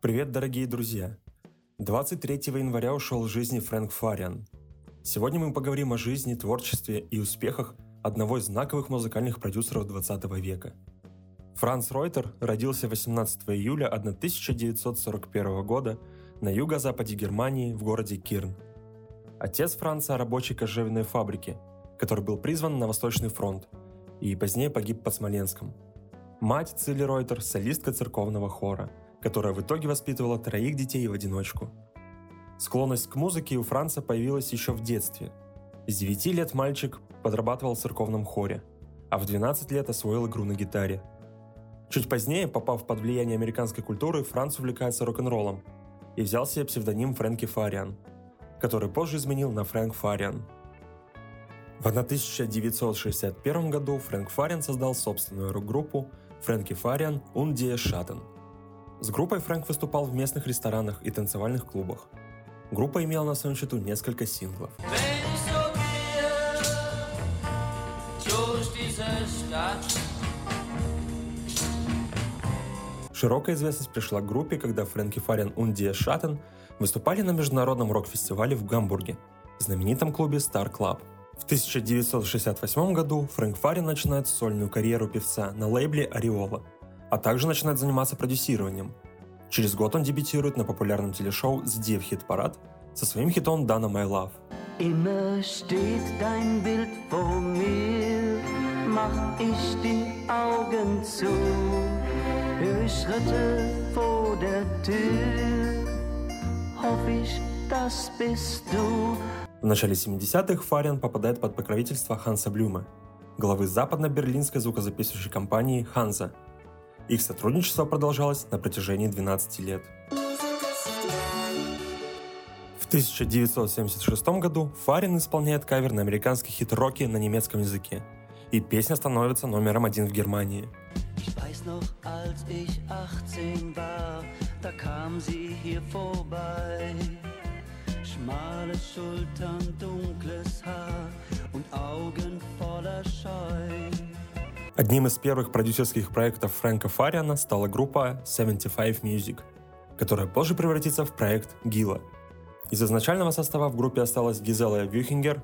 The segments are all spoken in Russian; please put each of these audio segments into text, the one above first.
Привет, дорогие друзья! 23 января ушел из жизни Фрэнк Фариан. Сегодня мы поговорим о жизни, творчестве и успехах одного из знаковых музыкальных продюсеров 20 века. Франц Ройтер родился 18 июля 1941 года на юго-западе Германии в городе Кирн. Отец Франца – рабочий кожевенной фабрики, который был призван на Восточный фронт и позднее погиб под Смоленском. Мать Цилли Ройтер – солистка церковного хора – которая в итоге воспитывала троих детей в одиночку. Склонность к музыке у Франца появилась еще в детстве. С 9 лет мальчик подрабатывал в церковном хоре, а в 12 лет освоил игру на гитаре. Чуть позднее, попав под влияние американской культуры, Франц увлекается рок-н-роллом и взял себе псевдоним Фрэнки Фариан, который позже изменил на Фрэнк Фариан. В 1961 году Фрэнк Фариан создал собственную рок-группу Фрэнки Фариан Ундия Шаттен – с группой Фрэнк выступал в местных ресторанах и танцевальных клубах. Группа имела на своем счету несколько синглов. Широкая известность пришла к группе, когда Фрэнки Фарен и Дия Шаттен выступали на международном рок-фестивале в Гамбурге, знаменитом клубе Star Club. В 1968 году Фрэнк Фарен начинает сольную карьеру певца на лейбле Ореола – а также начинает заниматься продюсированием. Через год он дебютирует на популярном телешоу «Сдель хит-парад» со своим хитом «Dana My Love». Immer steht dein Bild vor mir, mach ich die Augen zu, höre Schritte vor der Tür, hoff ich, das bist du. В начале 70-х Фариан попадает под покровительство Ханса Блюма, главы западно-берлинской звукозаписывающей компании «Ханза», их сотрудничество продолжалось на протяжении 12 лет. В 1976 году Фарин исполняет кавер на американский хит «Рокки» на немецком языке, и песня становится номером один в Германии. Noch, als ich 18 war, da kam sie hier vorbei. Schmale Schultern, dunkles Haar und Augen voller Scheu. Одним из первых продюсерских проектов Фрэнка Фариана стала группа 75 Music, которая позже превратится в проект Гила. Из изначального состава в группе осталась Гизела Вюхингер,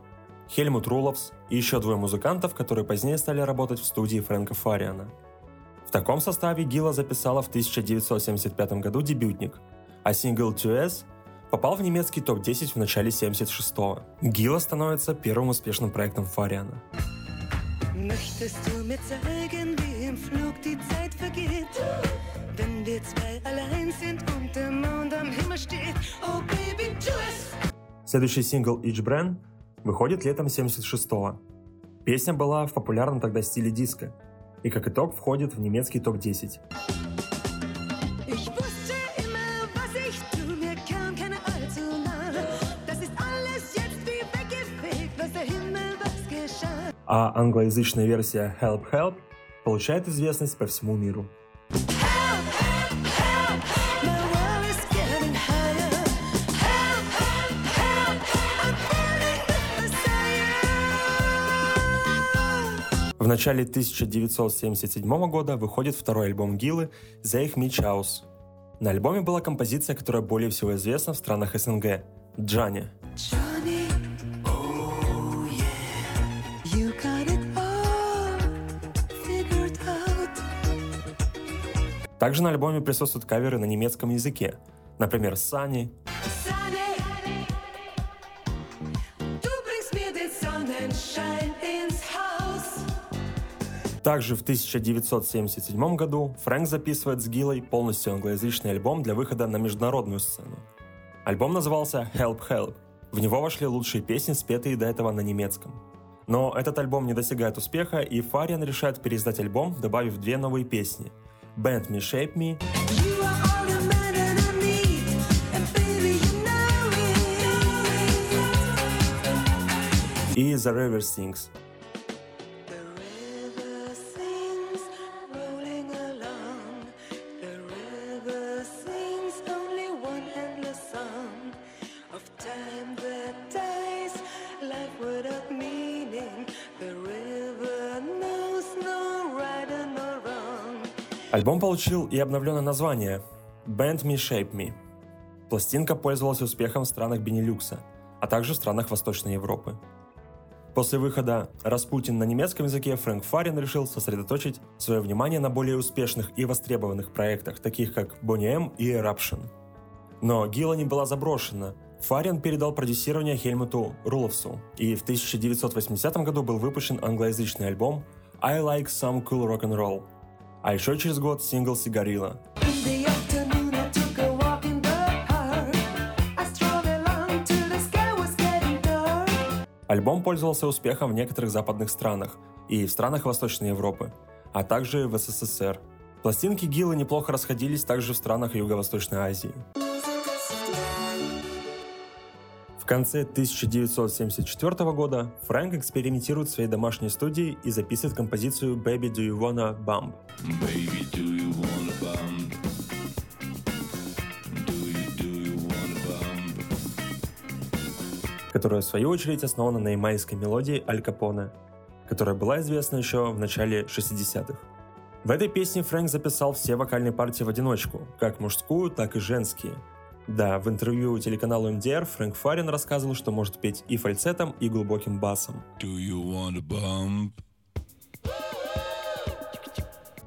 Хельмут Руловс и еще двое музыкантов, которые позднее стали работать в студии Фрэнка Фариана. В таком составе Гила записала в 1975 году дебютник, а сингл 2S попал в немецкий топ-10 в начале 76-го. Гила становится первым успешным проектом Фариана. Möchtest du mir zeigen, wie im Flug die Zeit vergeht? Wenn wir zwei allein sind und der Mond am Himmel steht. Oh baby, do it! Следующий сингл «Each Brand» выходит летом 76-го. Песня была в популярном тогда стиле диска и как итог входит в немецкий топ-10. а англоязычная версия Help Help получает известность по всему миру. В начале 1977 года выходит второй альбом Гилы «The Mich House». На альбоме была композиция, которая более всего известна в странах СНГ – «Джани». Также на альбоме присутствуют каверы на немецком языке, например, «Sunny», Также в 1977 году Фрэнк записывает с Гилой полностью англоязычный альбом для выхода на международную сцену. Альбом назывался «Help Help». В него вошли лучшие песни, спетые до этого на немецком. Но этот альбом не достигает успеха, и Фариан решает переиздать альбом, добавив две новые песни – Bend Me, Shape Me. И The River Sings. Альбом получил и обновленное название «Band Me Shape Me». Пластинка пользовалась успехом в странах Бенилюкса, а также в странах Восточной Европы. После выхода «Распутин» на немецком языке Фрэнк Фарин решил сосредоточить свое внимание на более успешных и востребованных проектах, таких как Bonnie M и Eruption. Но Гилла не была заброшена. Фарин передал продюсирование Хельмуту Руловсу, и в 1980 году был выпущен англоязычный альбом I Like Some Cool Rock and Roll, а еще через год сингл «Сигарила». Альбом пользовался успехом в некоторых западных странах и в странах Восточной Европы, а также в СССР. Пластинки Гилла неплохо расходились также в странах Юго-Восточной Азии. Конце 1974 года Фрэнк экспериментирует в своей домашней студии и записывает композицию «Baby, do you wanna bump?». Baby, do you wanna bump? которая в свою очередь основана на ямайской мелодии Аль Капоне, которая была известна еще в начале 60-х. В этой песне Фрэнк записал все вокальные партии в одиночку, как мужскую, так и женские. Да, в интервью телеканалу MDR Фрэнк Фарин рассказывал, что может петь и фальцетом, и глубоким басом.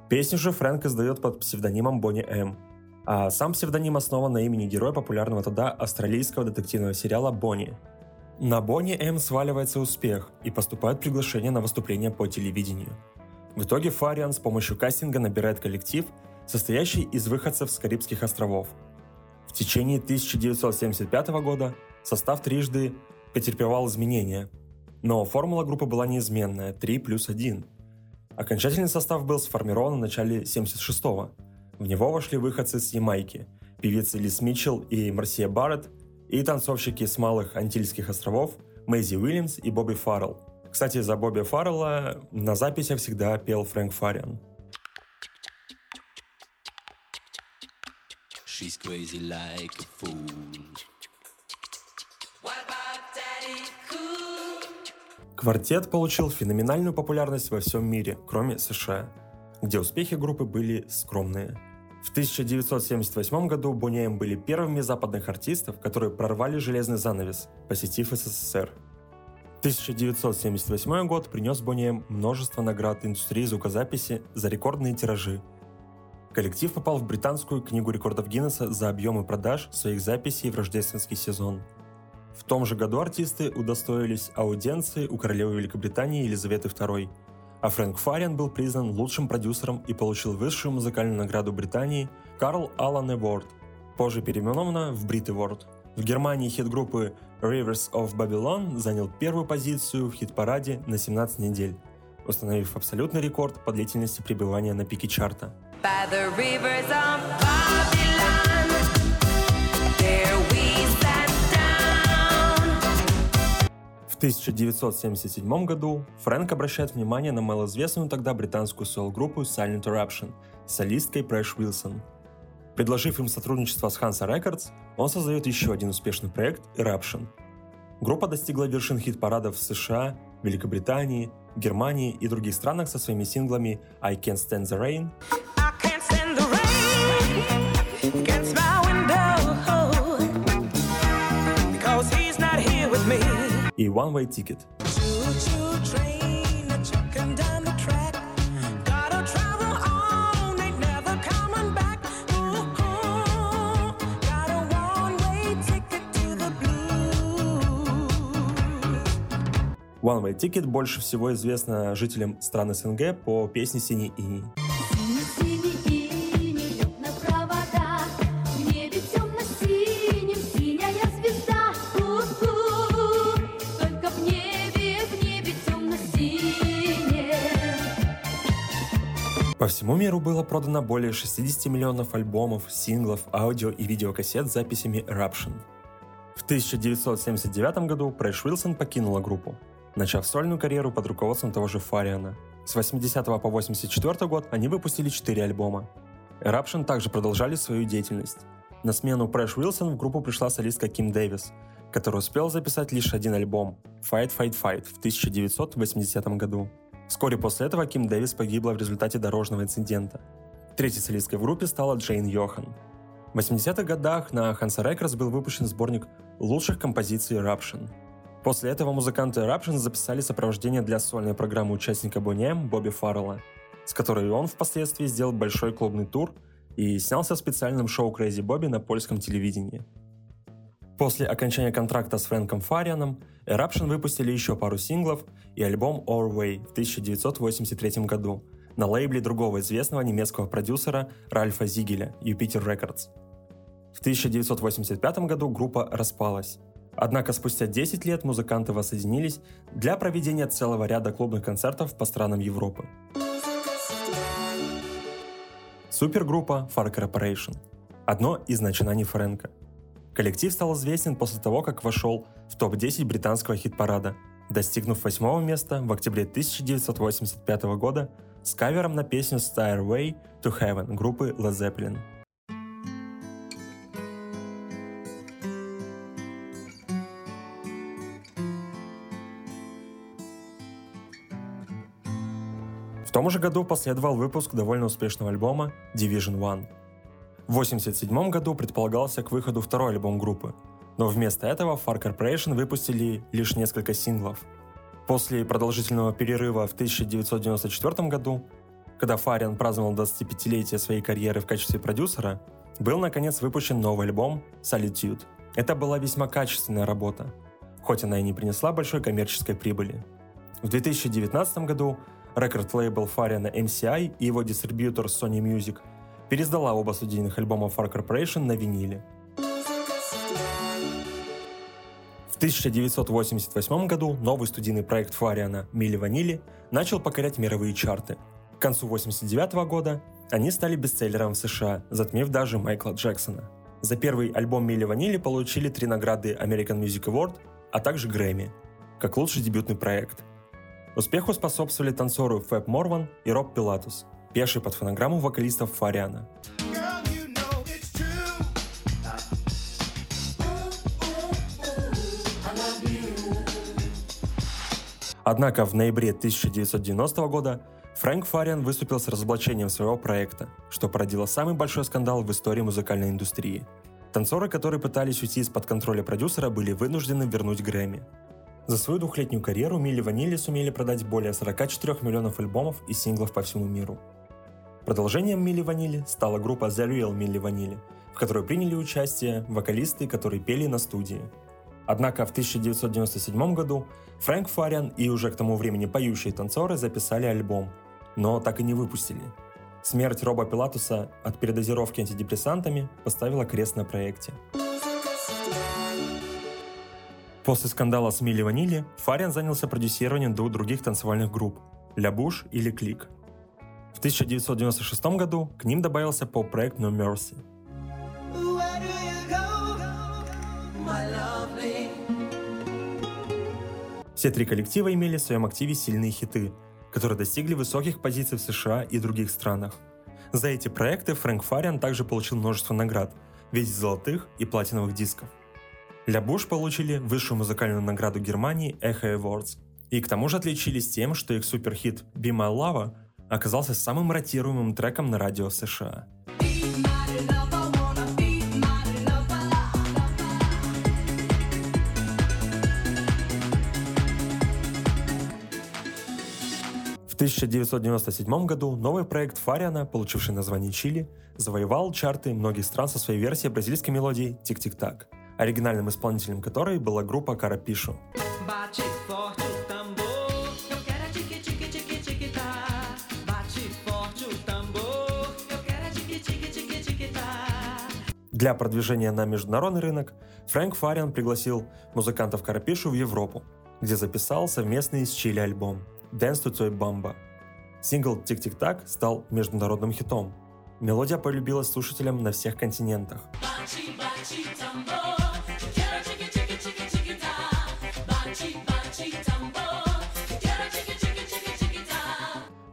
Песню же Фрэнк издает под псевдонимом Бонни М. А сам псевдоним основан на имени героя популярного тогда австралийского детективного сериала «Бонни», на Бонни М сваливается успех и поступает приглашение на выступление по телевидению. В итоге Фариан с помощью кастинга набирает коллектив, состоящий из выходцев с Карибских островов. В течение 1975 года состав трижды потерпевал изменения, но формула группы была неизменная – 3 плюс 1. Окончательный состав был сформирован в начале 76-го. В него вошли выходцы с Ямайки – певицы Лис Митчелл и Марсия Барретт, и танцовщики с малых Антильских островов Мэйзи Уильямс и Бобби Фаррелл. Кстати, за Бобби Фаррелла на записях всегда пел Фрэнк Фариан. She's crazy like a fool. Квартет получил феноменальную популярность во всем мире, кроме США, где успехи группы были скромные – в 1978 году Бонеем были первыми западных артистов, которые прорвали железный занавес, посетив СССР. 1978 год принес Бонеем множество наград индустрии звукозаписи за рекордные тиражи. Коллектив попал в британскую книгу рекордов Гиннесса за объемы продаж своих записей в рождественский сезон. В том же году артисты удостоились аудиенции у королевы Великобритании Елизаветы II – а Фрэнк Фариан был признан лучшим продюсером и получил высшую музыкальную награду Британии Карл Аллан Эворд, позже переименована в Бrit Award. В Германии хит группы Rivers of Babylon занял первую позицию в хит-параде на 17 недель, установив абсолютный рекорд по длительности пребывания на пике чарта. We 1977 году Фрэнк обращает внимание на малоизвестную тогда британскую сол-группу Silent Eruption с солисткой Прэш Уилсон. Предложив им сотрудничество с Hansa Records, он создает еще один успешный проект Eruption. Группа достигла вершин хит-парадов в США, Великобритании, Германии и других странах со своими синглами I Can't Stand the Rain, One Way Ticket. One Way Ticket больше всего известна жителям стран СНГ по песне «Синий иней». По всему миру было продано более 60 миллионов альбомов, синглов, аудио и видеокассет с записями Eruption. В 1979 году Прешес Уилсон покинула группу, начав сольную карьеру под руководством того же Фариана. С 80 по 84 год они выпустили 4 альбома. Eruption также продолжали свою деятельность. На смену Прешес Уилсон в группу пришла солистка Ким Дэвис, который успел записать лишь один альбом «Fight, Fight, Fight» в 1980 году. Вскоре после этого Ким Дэвис погибла в результате дорожного инцидента. Третьей солисткой в группе стала Джейн Йохан. В 80-х годах на Hansa Records был выпущен сборник лучших композиций Eruption. После этого музыканты Eruption записали сопровождение для сольной программы участника Boney Бобби Фаррелла, с которой он впоследствии сделал большой клубный тур и снялся в специальном шоу Crazy Bobby на польском телевидении. После окончания контракта с Фрэнком Фарианом Eruption выпустили еще пару синглов и альбом Our Way в 1983 году на лейбле другого известного немецкого продюсера Ральфа Зигеля Jupiter Records. В 1985 году группа распалась. Однако спустя 10 лет музыканты воссоединились для проведения целого ряда клубных концертов по странам Европы. Супергруппа Far Corporation – одно из начинаний Фрэнка – Коллектив стал известен после того, как вошел в топ-10 британского хит-парада, достигнув восьмого места в октябре 1985 года с кавером на песню Stairway to Heaven группы Led Zeppelin. В том же году последовал выпуск довольно успешного альбома Division One – в 1987 году предполагался к выходу второй альбом группы, но вместо этого Far Corporation выпустили лишь несколько синглов. После продолжительного перерыва в 1994 году, когда Фариан праздновал 25-летие своей карьеры в качестве продюсера, был наконец выпущен новый альбом Solitude. Это была весьма качественная работа, хоть она и не принесла большой коммерческой прибыли. В 2019 году рекорд-лейбл Фариана MCI и его дистрибьютор Sony Music – пересдала оба студийных альбома Far Corporation на виниле. В 1988 году новый студийный проект Фариана «Мили Ванили» начал покорять мировые чарты. К концу 1989 года они стали бестселлером в США, затмив даже Майкла Джексона. За первый альбом «Мили Ванили» получили три награды American Music Award, а также Грэмми, как лучший дебютный проект. Успеху способствовали танцоры Фэб Морван и Роб Пилатус – певший под фонограмму вокалистов Фариана. Однако в ноябре 1990 года Фрэнк Фариан выступил с разоблачением своего проекта, что породило самый большой скандал в истории музыкальной индустрии. Танцоры, которые пытались уйти из-под контроля продюсера, были вынуждены вернуть Грэмми. За свою двухлетнюю карьеру Милли Ванилли сумели продать более 44 миллионов альбомов и синглов по всему миру – Продолжением Милли Ванили стала группа The Real Milli Vanilli, в которой приняли участие вокалисты, которые пели на студии. Однако в 1997 году Фрэнк Фариан и уже к тому времени поющие танцоры записали альбом, но так и не выпустили. Смерть Роба Пилатуса от передозировки антидепрессантами поставила крест на проекте. После скандала с Милли Ванили Фариан занялся продюсированием двух других танцевальных групп – «Ля Буш» или «Клик», 1996 году к ним добавился поп-проект No Mercy. Все три коллектива имели в своем активе сильные хиты, которые достигли высоких позиций в США и других странах. За эти проекты Фрэнк Фариан также получил множество наград в виде золотых и платиновых дисков. Ля Буш получили высшую музыкальную награду Германии Echo Awards, и к тому же отличились тем, что их суперхит Be My Love оказался самым ротируемым треком на радио США. В 1997 году новый проект Фариана, получивший название «Чили», завоевал чарты многих стран со своей версией бразильской мелодии «Тик-тик-так», оригинальным исполнителем которой была группа Карапишу. Для продвижения на международный рынок Фрэнк Фариан пригласил музыкантов Карапишу в Европу, где записал совместный с Чили альбом «Dance to Toy Bamba». Сингл «Тик-тик-так» стал международным хитом. Мелодия полюбилась слушателям на всех континентах.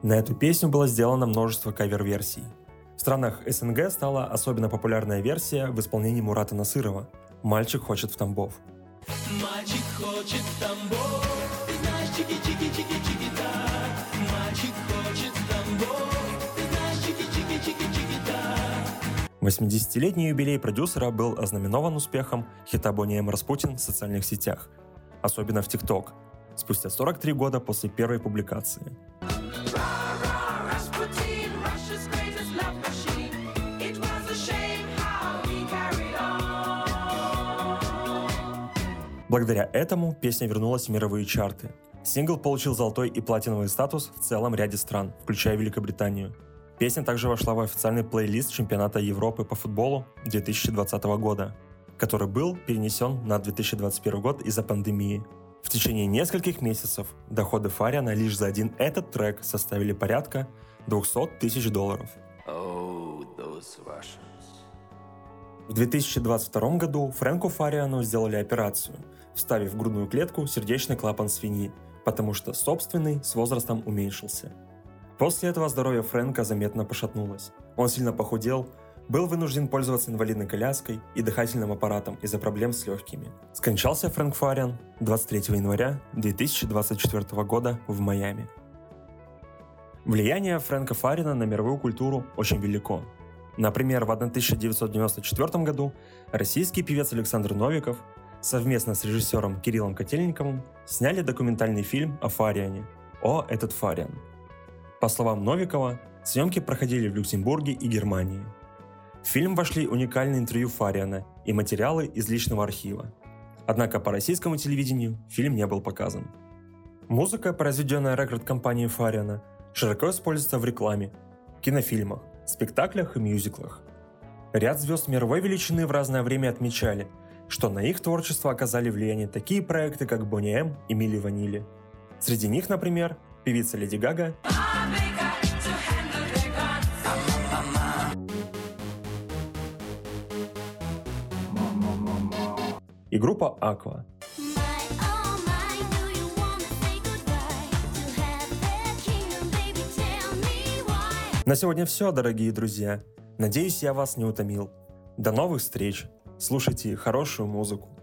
На эту песню было сделано множество кавер-версий – в странах СНГ стала особенно популярная версия в исполнении Мурата Насырова «Мальчик хочет в Тамбов». Мальчик хочет в Тамбов, ты знаешь, чики-чики-чики-чики-так. Мальчик хочет в Тамбов, ты знаешь, чики-чики-чики-чики 80-летний юбилей продюсера был ознаменован успехом хита Бонни М. Распутин в социальных сетях, особенно в ТикТок, спустя 43 года после первой публикации. Благодаря этому песня вернулась в мировые чарты. Сингл получил золотой и платиновый статус в целом ряде стран, включая Великобританию. Песня также вошла в официальный плейлист чемпионата Европы по футболу 2020 года, который был перенесен на 2021 год из-за пандемии. В течение нескольких месяцев доходы Фариана лишь за один этот трек составили порядка 200 тысяч долларов. Oh, в 2022 году Фрэнку Фариану сделали операцию – вставив в грудную клетку сердечный клапан свиньи, потому что собственный с возрастом уменьшился. После этого здоровье Фрэнка заметно пошатнулось. Он сильно похудел, был вынужден пользоваться инвалидной коляской и дыхательным аппаратом из-за проблем с легкими. Скончался Фрэнк Фариан 23 января 2024 года в Майами. Влияние Фрэнка Фарина на мировую культуру очень велико. Например, в 1994 году российский певец Александр Новиков совместно с режиссером Кириллом Котельниковым сняли документальный фильм о Фариане «О, этот Фариан». По словам Новикова, съемки проходили в Люксембурге и Германии. В фильм вошли уникальные интервью Фариана и материалы из личного архива. Однако по российскому телевидению фильм не был показан. Музыка, произведенная рекорд-компанией Фариана, широко используется в рекламе, кинофильмах, спектаклях и мюзиклах. Ряд звезд мировой величины в разное время отмечали – что на их творчество оказали влияние такие проекты, как Бонни М и Милли Ванили. Среди них, например, певица Леди Гага, и группа Aqua. На сегодня все, дорогие друзья. Надеюсь, я вас не утомил. До новых встреч! Слушайте хорошую музыку.